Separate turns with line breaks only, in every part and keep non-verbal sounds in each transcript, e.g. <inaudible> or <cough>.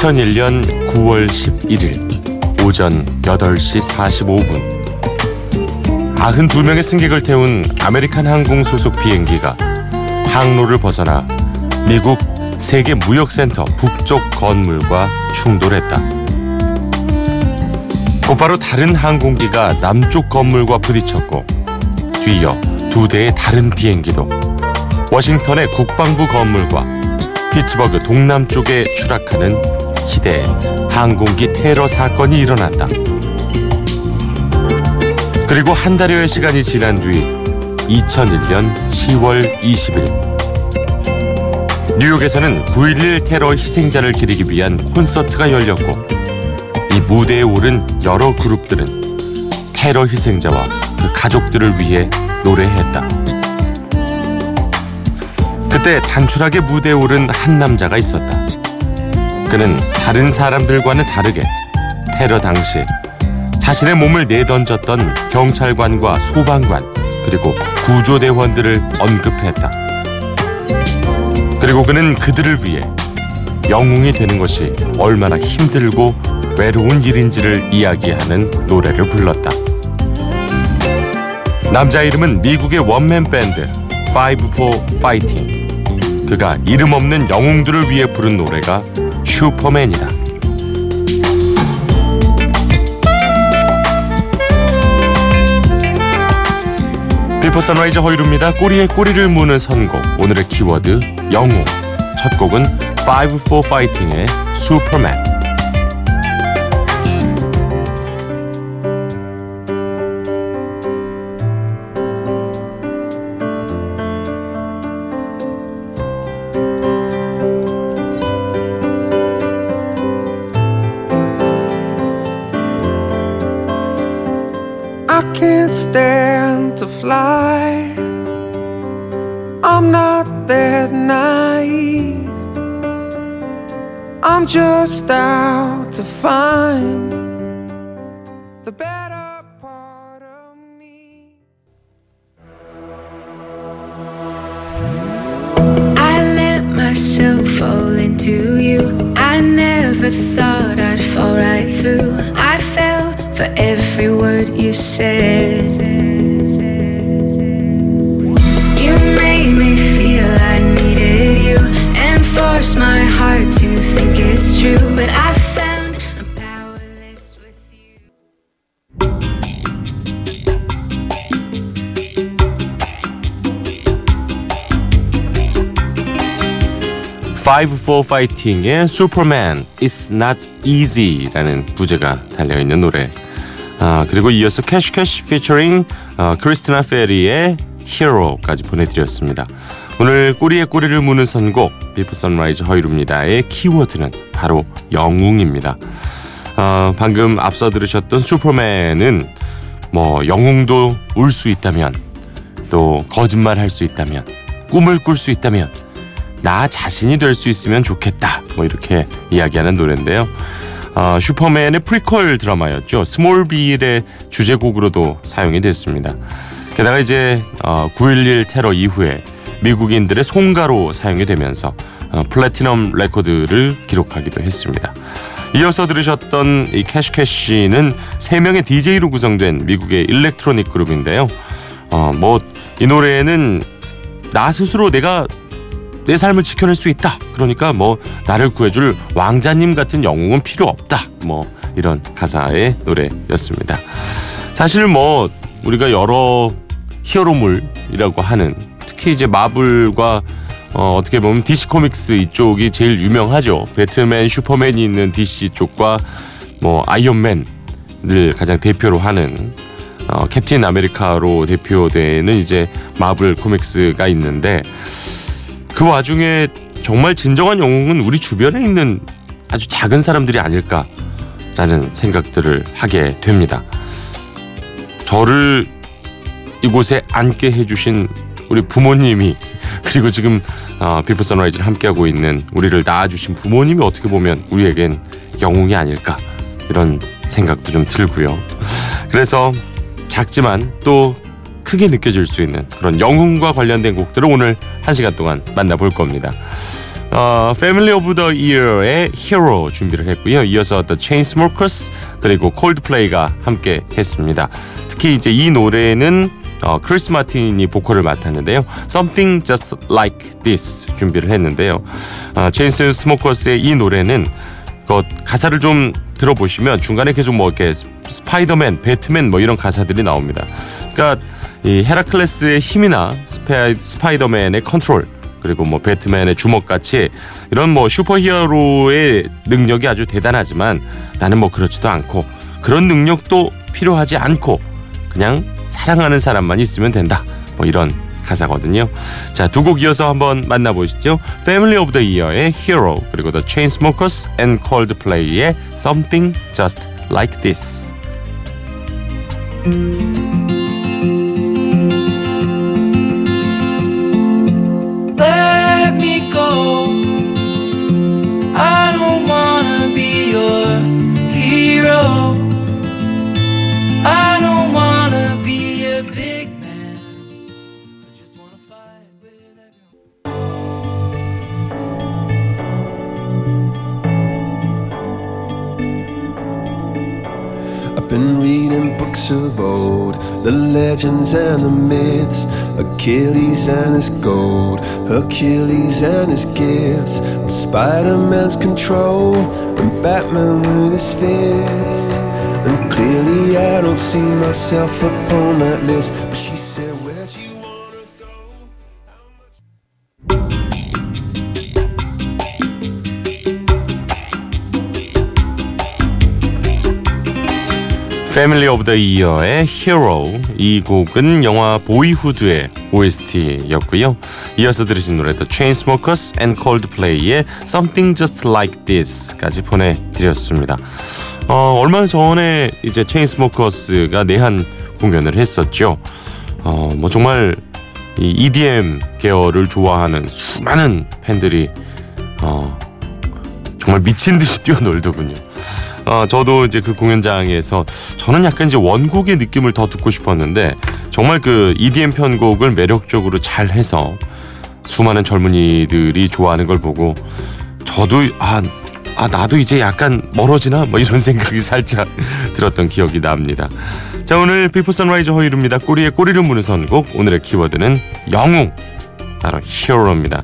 2001년 9월 11일 오전 8시 45분 92명의 승객을 태운 아메리칸 항공 소속 비행기가 항로를 벗어나 미국 세계 무역센터 북쪽 건물과 충돌했다. 곧바로 다른 항공기가 남쪽 건물과 부딪혔고 뒤이어 두 대의 다른 비행기도 워싱턴의 국방부 건물과 피츠버그 동남쪽에 추락하는 희대의 항공기 테러 사건이 일어났다. 그리고 한 달여의 시간이 지난 뒤 2001년 10월 20일 뉴욕에서는 9.11 테러 희생자를 기리기 위한 콘서트가 열렸고 이 무대에 오른 여러 그룹들은 테러 희생자와 그 가족들을 위해 노래했다. 그때 단출하게 무대에 오른 한 남자가 있었다. 그는 다른 사람들과는 다르게 테러 당시 자신의 몸을 내던졌던 경찰관과 소방관 그리고 구조대원들을 언급했다. 그리고 그는 그들을 위해 영웅이 되는 것이 얼마나 힘들고 외로운 일인지를 이야기하는 노래를 불렀다. 남자 이름은 미국의 원맨 밴드 Five for Fighting. 그가 이름 없는 영웅들을 위해 부른 노래가 슈퍼맨이다. 비포 선라이즈 허일후입니다. 꼬리에 꼬리를 무는 선곡. 오늘의 키워드 영웅. 첫 곡은 Five for Fighting의 슈퍼맨.
I'm just out to find the better part of me.
I let myself fall into you. I never thought I'd fall right through. I fell for every word you said.
Five for Fighting의 슈퍼맨 It's Not Easy라는 부제가 달려있는 노래 아, 그리고 이어서 캐시 캐시 피처링 어, 크리스티나 페리의 Hero까지 보내드렸습니다. 오늘 꼬리에 꼬리를 무는 선곡 비포 선라이즈 허일후입니다의 키워드는 바로 영웅입니다. 어, 방금 앞서 들으셨던 슈퍼맨은 뭐 영웅도 울 수 있다면 또 거짓말 할 수 있다면 꿈을 꿀 수 있다면 나 자신이 될 수 있으면 좋겠다. 뭐 이렇게 이야기하는 노래인데요. 어, 슈퍼맨의 프리퀄 드라마였죠. 스몰빌의 주제곡으로도 사용이 됐습니다. 게다가 이제 어, 9.11 테러 이후에 미국인들의 송가로 사용이 되면서 어, 플래티넘 레코드를 기록하기도 했습니다. 이어서 들으셨던 이 캐시캐시는 세 명의 DJ로 구성된 미국의 일렉트로닉 그룹인데요. 어, 뭐 이 노래에는 나 스스로 내가 내 삶을 지켜낼 수 있다. 그러니까 뭐 나를 구해줄 왕자님 같은 영웅은 필요 없다. 뭐 이런 가사의 노래였습니다. 사실 뭐 우리가 여러 히어로물이라고 하는 특히 이제 마블과 어, 어떻게 보면 DC 코믹스 이쪽이 제일 유명하죠. 배트맨, 슈퍼맨이 있는 DC 쪽과 뭐 아이언맨을 가장 대표로 하는 어, 캡틴 아메리카로 대표되는 이제 마블 코믹스가 있는데 그 와중에 정말 진정한 영웅은 우리 주변에 있는 아주 작은 사람들이 아닐까라는 생각들을 하게 됩니다. 저를 이곳에 앉게 해주신 우리 부모님이 그리고 지금 어, 비포 선라이즈를 함께하고 있는 우리를 낳아주신 부모님이 어떻게 보면 우리에겐 영웅이 아닐까 이런 생각도 좀 들고요. 그래서 작지만 또 크게 느껴질 수 있는 그런 영웅과 관련된 곡들을 오늘 한 시간 동안 만나볼 겁니다. 어, Family of the Year의 Hero 준비를 했고요. 이어서 The Chainsmokers 그리고 콜드플레이가 함께 했습니다. 특히 이제 이 노래는 어, 크리스 마틴이 보컬을 맡았는데요. Something Just Like This 준비를 했는데요. 어, 스모커스의 이 노래는 그 가사를 좀 들어보시면 중간에 계속 뭐 이렇게 스파이더맨, 배트맨 뭐 이런 가사들이 나옵니다. 그러니까 이 헤라클레스의 힘이나 스파이, 스파이더맨의 컨트롤 그리고 뭐 배트맨의 주먹 같이 이런 뭐 슈퍼히어로의 능력이 아주 대단하지만 나는 뭐 그렇지도 않고 그런 능력도 필요하지 않고 그냥 사랑하는 사람만 있으면 된다. 뭐 이런 가사거든요. 자, 두 곡 이어서 한번 만나보시죠. Family of the Year의 Hero 그리고 The Chainsmokers and Coldplay의 Something Just Like This.
Of old, the legends and the myths, Achilles and his gold, Hercules and his gifts, Spider Man's control, and Batman with his fists. And clearly, I don't see myself upon that list. But she
Family of the Year의 Hero 이 곡은 영화 보이후드의 OST였고요. 이어서 들으신 노래 The Chainsmokers and Coldplay의 Something Just Like This까지 보내드렸습니다. 어, 얼마 전에 이제 체인스모커스가 내한 공연을 했었죠. 어, 뭐 정말 이 EDM 계열을 좋아하는 수많은 팬들이 어, 정말 미친 듯이 뛰어놀더군요. 어, 저도 이제 그 공연장에서 저는 약간 이제 원곡의 느낌을 더 듣고 싶었는데 정말 그 EDM 편곡을 매력적으로 잘 해서 수많은 젊은이들이 좋아하는 걸 보고 저도 아, 아 나도 이제 약간 멀어지나 뭐 이런 <laughs> 생각이 살짝 들었던 기억이 납니다. 자 오늘 비포 선라이즈 허일후입니다. 꼬리에 꼬리를 무는 선곡 오늘의 키워드는 영웅 바로 히어로입니다.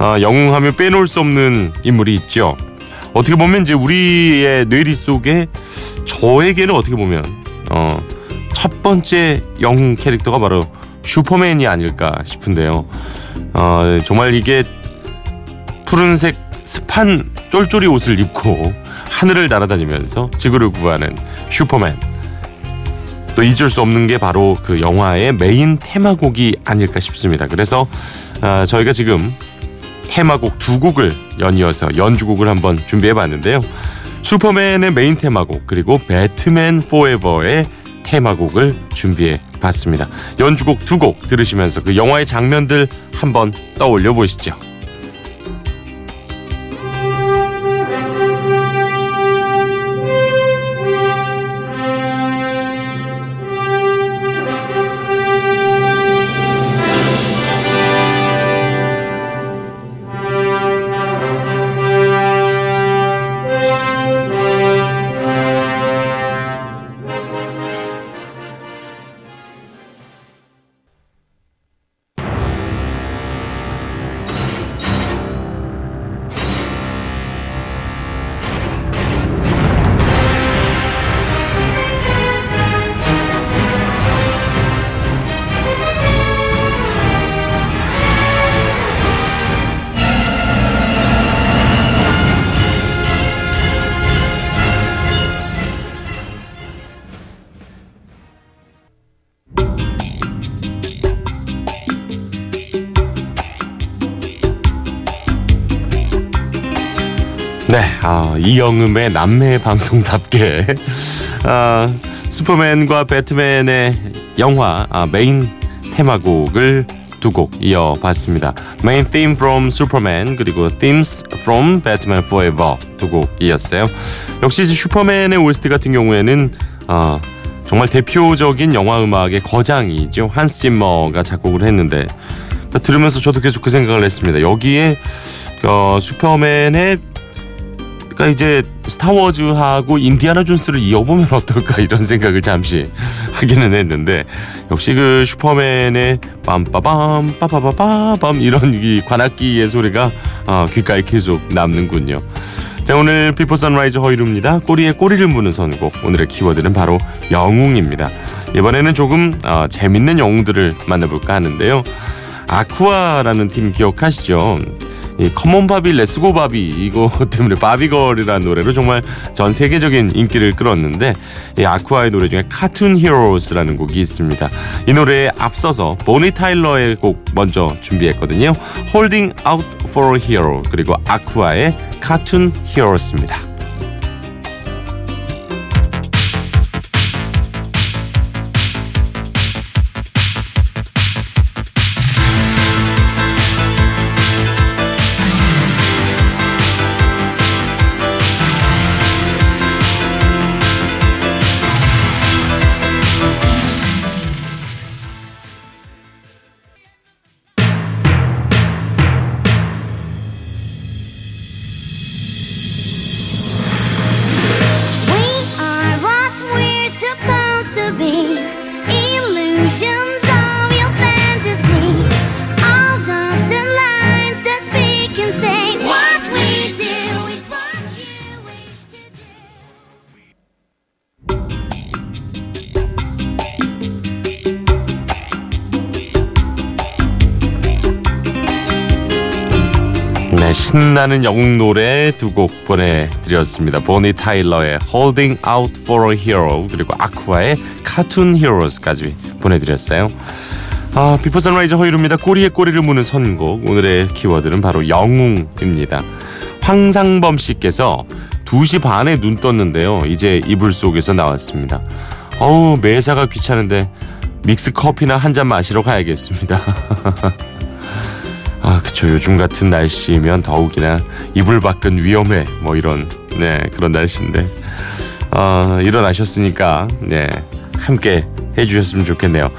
어, 영웅하면 빼놓을 수 없는 인물이 있죠. 어떻게 보면 이제 우리의 뇌리 속에 저에게는 어떻게 보면 어, 첫 번째 영웅 캐릭터가 바로 슈퍼맨이 아닐까 싶은데요. 어, 정말 이게 푸른색 스판 쫄쫄이 옷을 입고 하늘을 날아다니면서 지구를 구하는 슈퍼맨. 또 잊을 수 없는 게 바로 그 영화의 메인 테마곡이 아닐까 싶습니다. 그래서 아, 저희가 지금 테마곡 두 곡을 연이어서 연주곡을 한번 준비해 봤는데요. 슈퍼맨의 메인 테마곡 그리고 배트맨 포에버의 테마곡을 준비해 봤습니다. 연주곡 두 곡 들으시면서 그 영화의 장면들 한번 떠올려 보시죠. 네, 아, 이영음의 남매 방송답게 아, 슈퍼맨과 배트맨의 영화 아, 메인 테마곡을 두 곡 이어봤습니다. Main Theme from Superman 그리고 Themes from Batman Forever 두 곡 이었어요. 역시 이제 슈퍼맨의 OST 같은 경우에는 아, 정말 대표적인 영화 음악의 거장이죠. 한스 짐머가 작곡을 했는데 그러니까 들으면서 저도 계속 그 생각을 했습니다. 여기에 어, 슈퍼맨의 그러니까 이제 스타워즈하고 인디아나 존스를 이어보면 어떨까 <laughs> 이런 생각을 잠시 하기는 했는데 역시 그 슈퍼맨의 빰빠밤 빠바바바밤 이런 이 관악기의 소리가 어, 귓가에 계속 남는군요. 자 오늘 비포 선라이즈 허일후입니다. 꼬리에 꼬리를 무는 선곡 오늘의 키워드는 바로 영웅입니다. 이번에는 조금 어, 재밌는 영웅들을 만나볼까 하는데요. 아쿠아라는 팀 기억하시죠? 이 come on Barbie let's go party 이거 <laughs> 때문에 Barbie Girl이라는 노래로 정말 전 세계적인 인기를 끌었는데 이 아쿠아의 노래 중에 Cartoon Heroes라는 곡이 있습니다. 이 노래에 앞서서 보니 타일러의 곡 먼저 준비했거든요. Holding Out for a Hero 그리고 아쿠아의 Cartoon Heroes입니다. 신나는 영웅 노래 두 곡 보내드렸습니다. 보니 타일러의 Holding Out for a Hero 그리고 아쿠아의 Cartoon Heroes까지 보내드렸어요. 아, Before Sunrise 허일후입니다. 꼬리에 꼬리를 무는 선곡 오늘의 키워드는 바로 영웅입니다. 황상범 씨께서 2시 반에 눈 떴는데요. 이제 이불 속에서 나왔습니다. 어우 매사가 귀찮은데 믹스 커피나 한 잔 마시러 가야겠습니다. <laughs> 아, 그쵸. 요즘 같은 날씨면 더욱이나 이불 밖은 위험해. 뭐 이런, 네, 그런 날씨인데. 어, 일어나셨으니까, 네, 함께 해주셨으면 좋겠네요.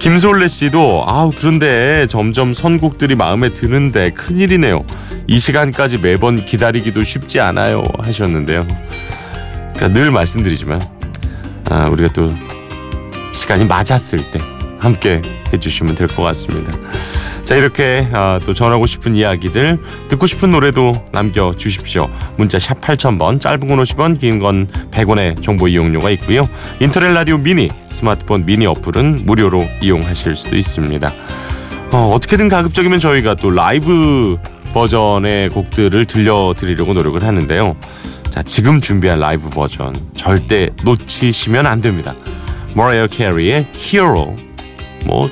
김솔래 씨도, 아우, 그런데 점점 선곡들이 마음에 드는데 큰일이네요. 이 시간까지 매번 기다리기도 쉽지 않아요. 하셨는데요. 그러니까 늘 말씀드리지만, 아, 우리가 또 시간이 맞았을 때 함께 해주시면 될 것 같습니다. 자 이렇게 아, 또 전하고 싶은 이야기들 듣고 싶은 노래도 남겨주십시오. 문자 샵 8000번 짧은 건 50원 긴 건 100원의 정보 이용료가 있고요. 인터넷 라디오 미니 스마트폰 미니 어플은 무료로 이용하실 수도 있습니다. 어, 어떻게든 가급적이면 저희가 또 라이브 버전의 곡들을 들려드리려고 노력을 하는데요. 자 지금 준비한 라이브 버전 절대 놓치시면 안 됩니다. 머라이어 캐리의 Hero 뭐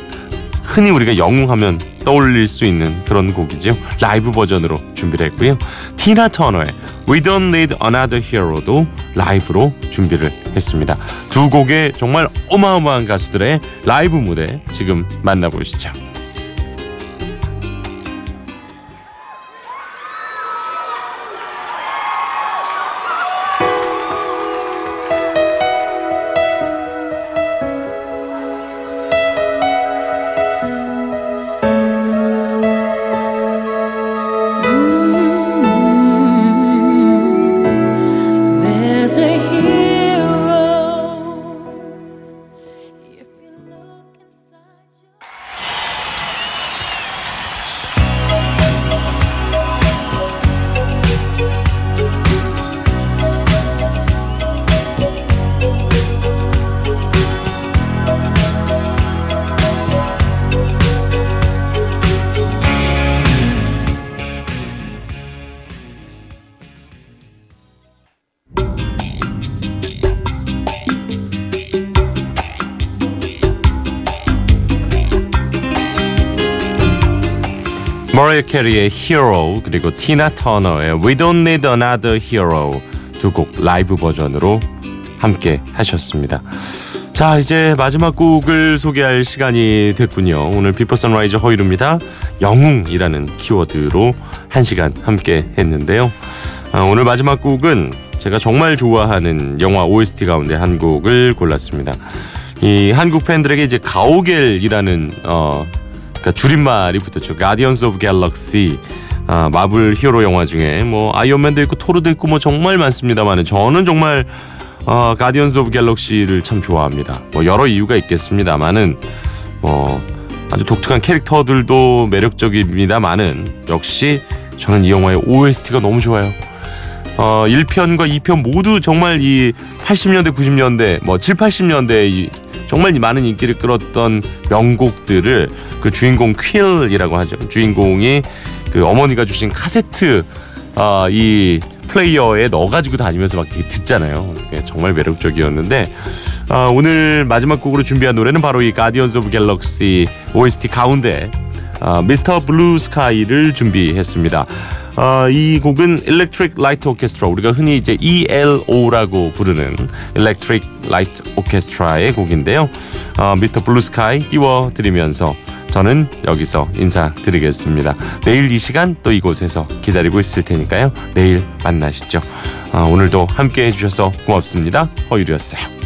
흔히 우리가 영웅하면 떠올릴 수 있는 그런 곡이죠. 라이브 버전으로 준비를 했고요. 티나 터너의 We Don't Need Another Hero도 라이브로 준비를 했습니다. 두 곡의 정말 어마어마한 가수들의 라이브 무대 지금 만나보시죠. 머라이어 캐리의 Hero 그리고 티나 터너의 We Don't Need Another Hero 두 곡 라이브 버전으로 함께 하셨습니다. 자 이제 마지막 곡을 소개할 시간이 됐군요. 오늘 Before Sunrise 허일후입니다. 영웅이라는 키워드로 한 시간 함께 했는데요. 아, 오늘 마지막 곡은 제가 정말 좋아하는 영화 OST 가운데 한 곡을 골랐습니다. 이 한국 팬들에게 이제 가오갤이라는 어 그러니까 줄임말이 붙었죠. Guardians of Galaxy. 아, 마블 히어로 영화 중에 뭐 아이언맨도 있고 토르도 있고 뭐 정말 많습니다만 저는 정말 어, Guardians of Galaxy를 참 좋아합니다. 뭐 여러 이유가 있겠습니다만은 뭐 아주 독특한 캐릭터들도 매력적입니다만은 역시 저는 이 영화의 OST가 너무 좋아요. 어, 1편과 2편 모두 정말 이 80년대, 90년대, 뭐 7, 80년대 이 정말 많은 인기를 끌었던 명곡들을 그 주인공 퀼이라고 하죠. 주인공이 그 어머니가 주신 카세트 아, 이 플레이어에 넣어가지고 다니면서 막 이렇게 듣잖아요. 예, 정말 매력적이었는데 아, 오늘 마지막 곡으로 준비한 노래는 바로 이 Guardians of Galaxy OST 가운데 아, Mr. Blue Sky를 준비했습니다. 아, 이 곡은 Electric Light Orchestra 우리가 흔히 이제 ELO라고 부르는 Electric Light Orchestra의 곡인데요. 아, Mr. Blue Sky 띄워드리면서 저는 여기서 인사드리겠습니다. 내일 이 시간 또 이곳에서 기다리고 있을 테니까요. 내일 만나시죠. 아, 오늘도 함께 해주셔서 고맙습니다. 허일후였어요.